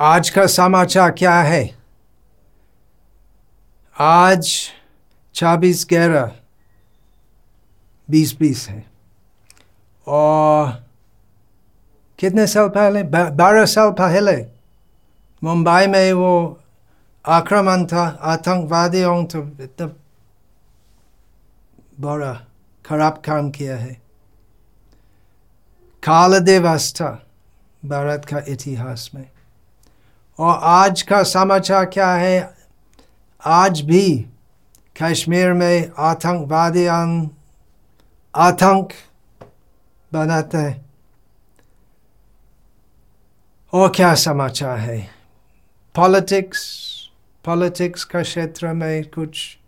आज का समाचार क्या है? आज छब्बीस ग्यारह बीस बीस है। और कितने साल पहले? बारह साल पहले मुंबई में वो आक्रमण था आतंकवादियों तो इतना बड़ा खराब काम किया है। काल दिवस था भारत का इतिहास में। और आज का समाचार क्या है? आज भी कश्मीर में आतंकवादी आतंक बनाते हैं। और क्या समाचार है? पॉलिटिक्स पॉलिटिक्स का क्षेत्र में कुछ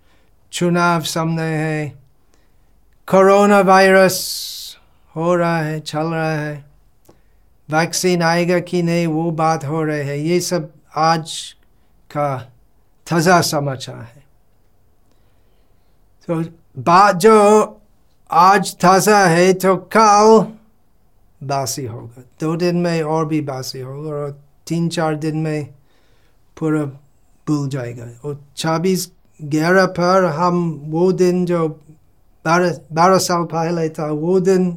चुनाव सामने है। कोरोना वायरस हो रहा है, चल रहा है। वैक्सीन आएगा कि नहीं, वो बात हो रहे है। ये सब आज का ताज़ा समाचार है। तो बात जो आज ताज़ा है तो कल बासी होगा। दो दिन में और भी बासी होगा और तीन चार दिन में पूरा भूल जाएगा। और छब्बीस ग्यारह पर हम वो दिन जो बारह बारह साल पहले था, वो दिन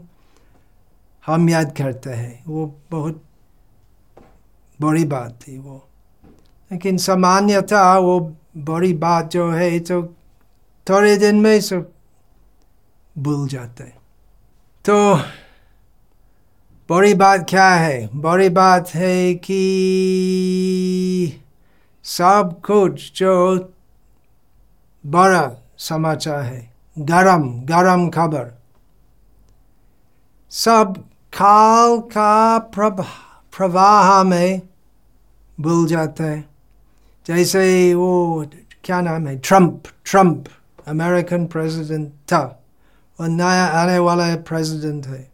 हम याद करते हैं। वो बहुत बड़ी बात थी वो। लेकिन सामान्य था वो बड़ी बात जो है तो थोड़े दिन में सब भूल जाते हैं। तो बड़ी बात क्या है? बड़ी बात है कि सब कुछ जो बड़ा समाचार है, गरम गरम खबर, सब काल का प्रवाह में भूल जाते हैं। जैसे वो, क्या नाम है, ट्रंप ट्रंप, अमेरिकन प्रेसिडेंट था और नया आने वाला प्रेसिडेंट है।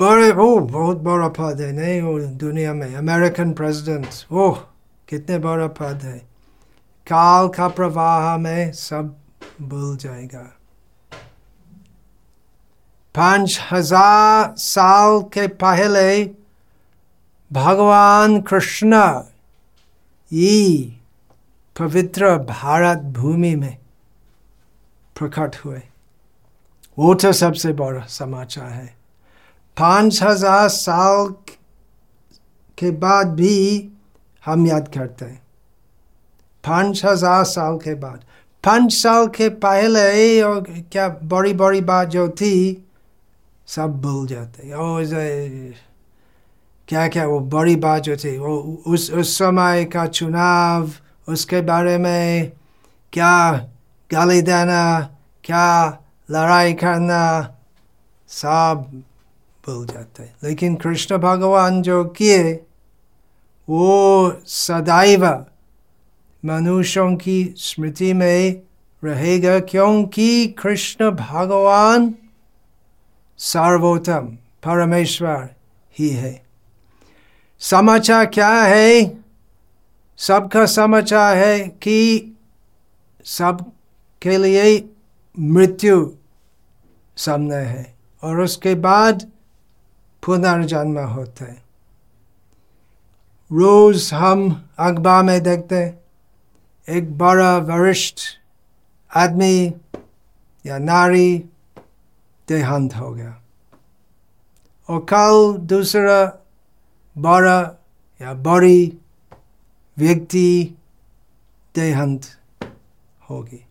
बड़े, वो बहुत बड़ा पद है, नहीं, वो दुनिया में, अमेरिकन प्रेसिडेंट वो कितने बड़ा पद है। काल का प्रवाह में सब भूल जाएगा। पाँच हज़ार साल के पहले भगवान कृष्ण ये पवित्र भारत भूमि में प्रकट हुए। वो तो सबसे बड़ा समाचार है। पाँच हज़ार साल के बाद भी हम याद करते हैं। पाँच हज़ार साल के बाद। पाँच साल के पहले और क्या बड़ी बड़ी बात जो थी सब भूल जाते और क्या क्या, वो बड़ी बात जो थी, वो उस उस समय का चुनाव, उसके बारे में क्या गाली देना, क्या लड़ाई करना, सब भूल जाते लेकिन कृष्ण भगवान जो किए, वो सदैव मनुष्यों की स्मृति में रहेगा। क्योंकि कृष्ण भगवान सर्वोत्तम, परमेश्वर ही है। समाचार क्या है? सबका समाचार है कि सब के लिए मृत्यु सामने है और उसके बाद पुनर्जन्म होता है। रोज हम अखबार में देखते हैं, एक बड़ा वरिष्ठ आदमी या नारी देहांत हो गया। और कल दूसरा बड़ा या बड़ी व्यक्ति देहांत होगी।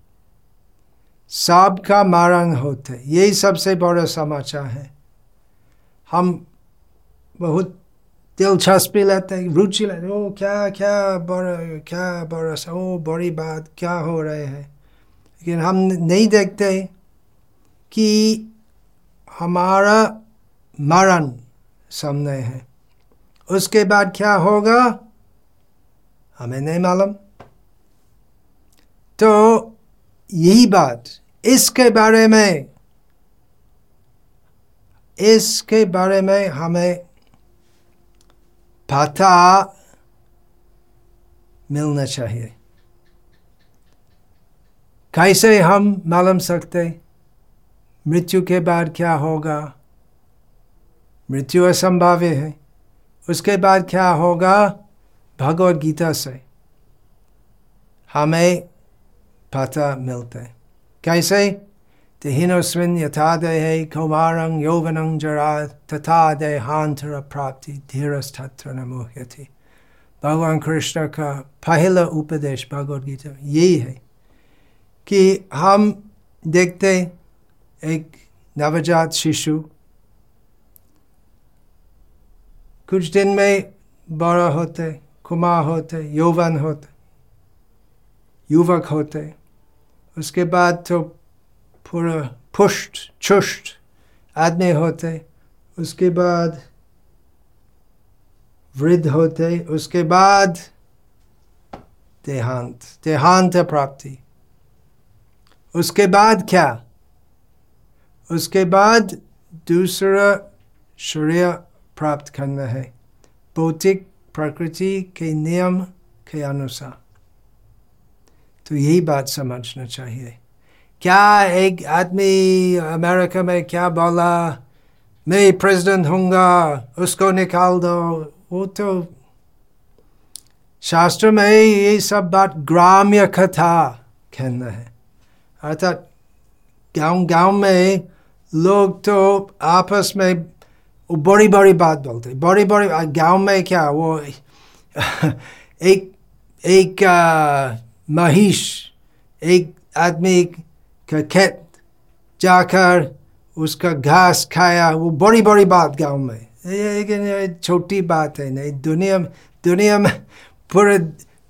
सबका मारंग होते, यही सबसे बड़ा समाचार है। हम बहुत दिलचस्पी लेते हैं रुचि लेते, ओ, क्या क्या बड़ा क्या बड़ा सा, ओ, बड़ी बात, क्या हो रहे हैं? लेकिन हम नहीं देखते कि हमारा मरण सामने है। उसके बाद क्या होगा? हमें नहीं मालूम। तो यही बात, इसके बारे में, इसके बारे में हमें पता मिलना चाहिए। कैसे हम मालूम सकते? मृत्यु के बाद क्या होगा? मृत्यु असंभाव्य है। उसके बाद क्या होगा? भगवत गीता से हमें पता मिलते कैसे? तिहिनोस्विन यथादय है कौमारंग यौवनंग जरा तथा दय हांथर प्राप्ति धीर स्थत्र नमोहती भगवान कृष्ण का पहला उपदेश भगवदगीता यही है कि हम देखते एक नवजात शिशु। कुछ दिन में बड़ा होते कुमार होते, यौवन होते, युवक होते। उसके बाद तो पूरा पुष्ट, चुष्ट आदमी होते। उसके बाद वृद्ध होते। उसके बाद देहांत देहांत प्राप्ति। उसके बाद क्या? उसके बाद दूसरा शरीर प्राप्त करना है। भौतिक प्रकृति के नियम के अनुसार। तो यही बात समझना चाहिए। क्या एक आदमी अमेरिका में क्या बोला, मैं प्रेसिडेंट हूँगा, उसको निकाल दो। वो तो शास्त्र में ये सब बात ग्राम्य कथा कहना है। अर्थात गाँव गाँव में लोग तो आपस में बड़ी बड़ी बात बोलते बड़ी बड़ी गाँव में क्या वो एक एक महिष, एक आदमी का खेत जाकर उसका घास खाया, वो बड़ी बड़ी बात गाँव में। लेकिन छोटी बात है, नहीं, दुनिया दुनिया में, पूरे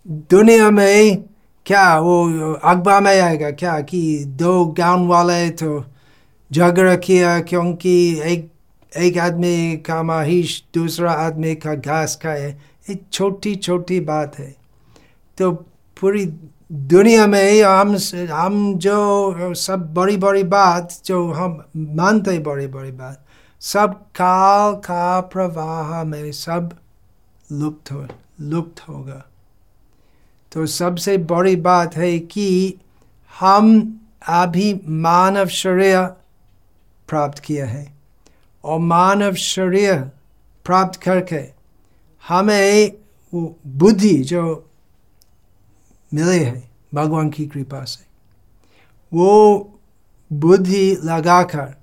दुनिया में क्या वो अखबार में आएगा क्या कि दो गाँव वाले तो झगड़ा किया क्योंकि एक एक आदमी का महिष दूसरा आदमी का घास खाए एक छोटी छोटी बात है तो पूरी दुनिया में हम हम जो सब बड़ी बड़ी बात जो हम मानते बड़ी बड़ी बात सब काल का प्रवाह में सब लुप्त हो लुप्त होगा तो सबसे बड़ी बात है कि हम अभी मानव शरीर प्राप्त किया है। और मानव शरीर प्राप्त करके हमें वो बुद्धि जो मिले हैं, भगवान की कृपा से, वो बुद्धि लगाकर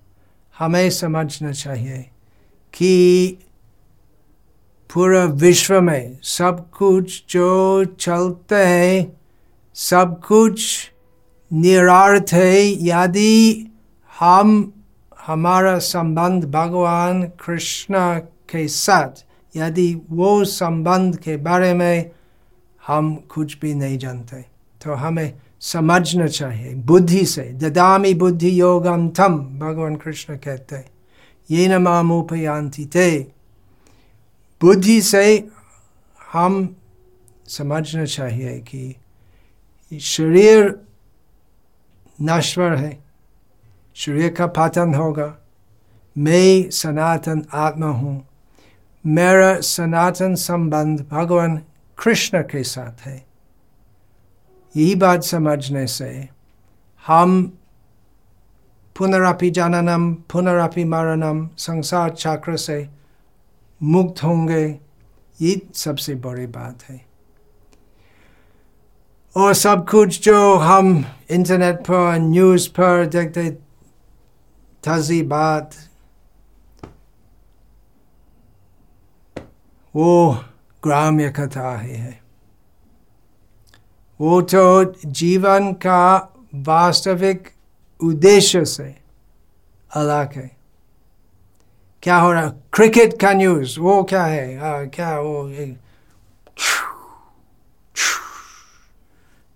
हमें समझना चाहिए कि पूरा विश्व में सब कुछ जो चलते हैं, सब कुछ निरार्थ है यदि हम हमारा संबंध भगवान कृष्ण के साथ यदि वो संबंध के बारे में हम कुछ भी नहीं जानते तो हमें समझना चाहिए, बुद्धि से। ददामी बुद्धि योगम थम, भगवान कृष्ण कहते ये न मामोपयांति थे बुद्धि से हम समझना चाहिए कि शरीर नश्वर है। शरीर का पतन होगा मैं सनातन आत्मा हूँ मेरा सनातन संबंध भगवान कृष्ण के साथ है यही बात समझने से हम पुनरापि जाननम पुनरापि मरणम संसार चक्र से मुक्त होंगे ये सबसे बड़ी बात है और सब कुछ जो हम इंटरनेट पर न्यूज़ पर देखते ताज़ी बात वो ग्राम्य कथा ही है। वो तो जीवन का वास्तविक उद्देश्य से अलग है। क्या हो रहा? क्रिकेट का न्यूज़ वो क्या है? आ, क्या वो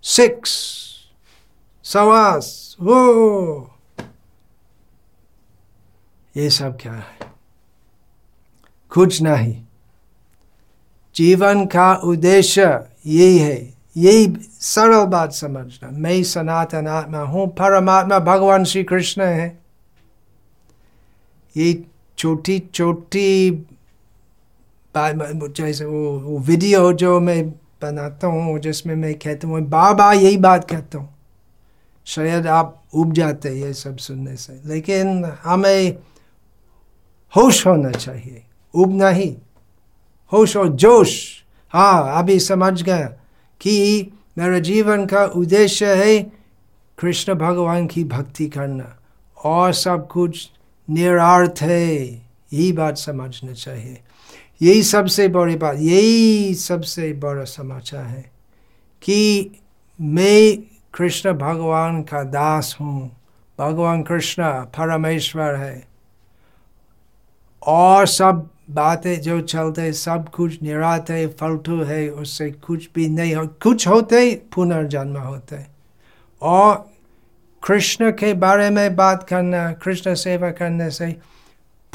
सिक्स सवास वो ये सब क्या है? कुछ नहीं। जीवन का उद्देश्य यही है। यही सरल बात समझना। मैं सनातन आत्मा हूँ परमात्मा भगवान श्री कृष्ण है। ये छोटी छोटी जैसे वो, वो वीडियो जो मैं बनाता हूँ जिसमें मैं कहता हूँ बार बार यही बात कहता हूँ। शायद आप उब जाते ये सब सुनने से। लेकिन हमें होश होना चाहिए उब नहीं होश और जोश। हाँ अभी समझ गया कि मेरा जीवन का उद्देश्य है कृष्ण भगवान की भक्ति करना। और सब कुछ निरार्थ है, यही बात समझना चाहिए। यही सबसे बड़ी बात, यही सबसे बड़ा समाचार है कि मैं कृष्ण भगवान का दास हूँ। भगवान कृष्ण परमेश्वर है। और सब बातें जो चलते, सब कुछ निरात, फलतू है, उससे कुछ भी नहीं हो, कुछ होते पुनर्जन्म होते। और कृष्ण के बारे में बात करना, कृष्ण सेवा करने से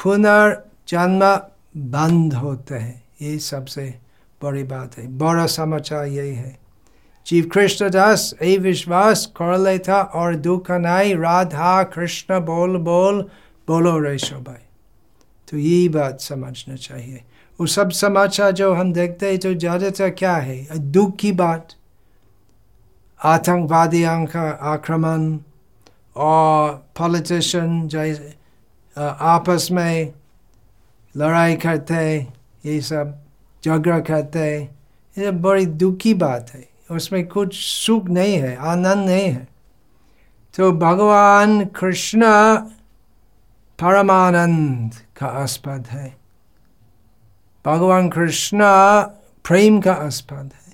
पुनर्जन्म बंद होते हैं। ये सबसे बड़ी बात है। बड़ा समाचार यही है। जीव कृष्ण दास ये विश्वास कर लेता और दुख नाई राधा कृष्ण बोल बोल बोलो रेशो भाई तो यही बात समझना चाहिए। वो सब समाचार जो हम देखते हैं तो ज़्यादातर क्या है? दुख की बात, आतंकवादी आक्रमण, और पॉलिटिशियन जैसे आपस में लड़ाई करते ये सब झगड़ा करते ये बड़ी दुख की बात है। उसमें कुछ सुख नहीं है, आनंद नहीं है। तो भगवान कृष्ण परमानंद। का आस्पद है। भगवान कृष्ण प्रेम का आस्पद है।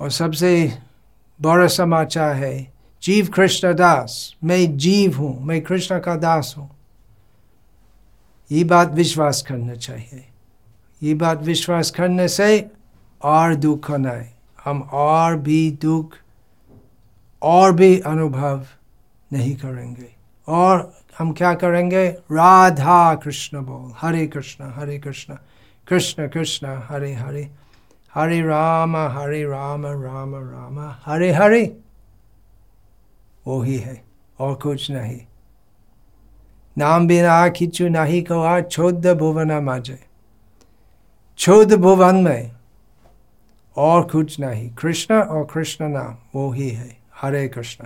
और सबसे बड़ा समाचार है, जीव कृष्ण दास, मैं जीव हूँ, मैं कृष्ण का दास हूँ। ये बात विश्वास करना चाहिए। ये बात विश्वास करने से और दुख नहीं हम और भी दुख, और भी अनुभव नहीं करेंगे। और हम क्या करेंगे? राधा कृष्ण बोल। हरे कृष्ण हरे कृष्ण। कृष्ण कृष्ण, हरे हरे। हरे राम हरे राम राम राम। हरे हरे। वो ही है और कुछ नहीं। नाम बिना खिंचू नहीं कहा छोद भुवन माजे। छोद भुवन में और कुछ नहीं। कृष्ण और कृष्ण नाम, वो ही है। हरे कृष्ण।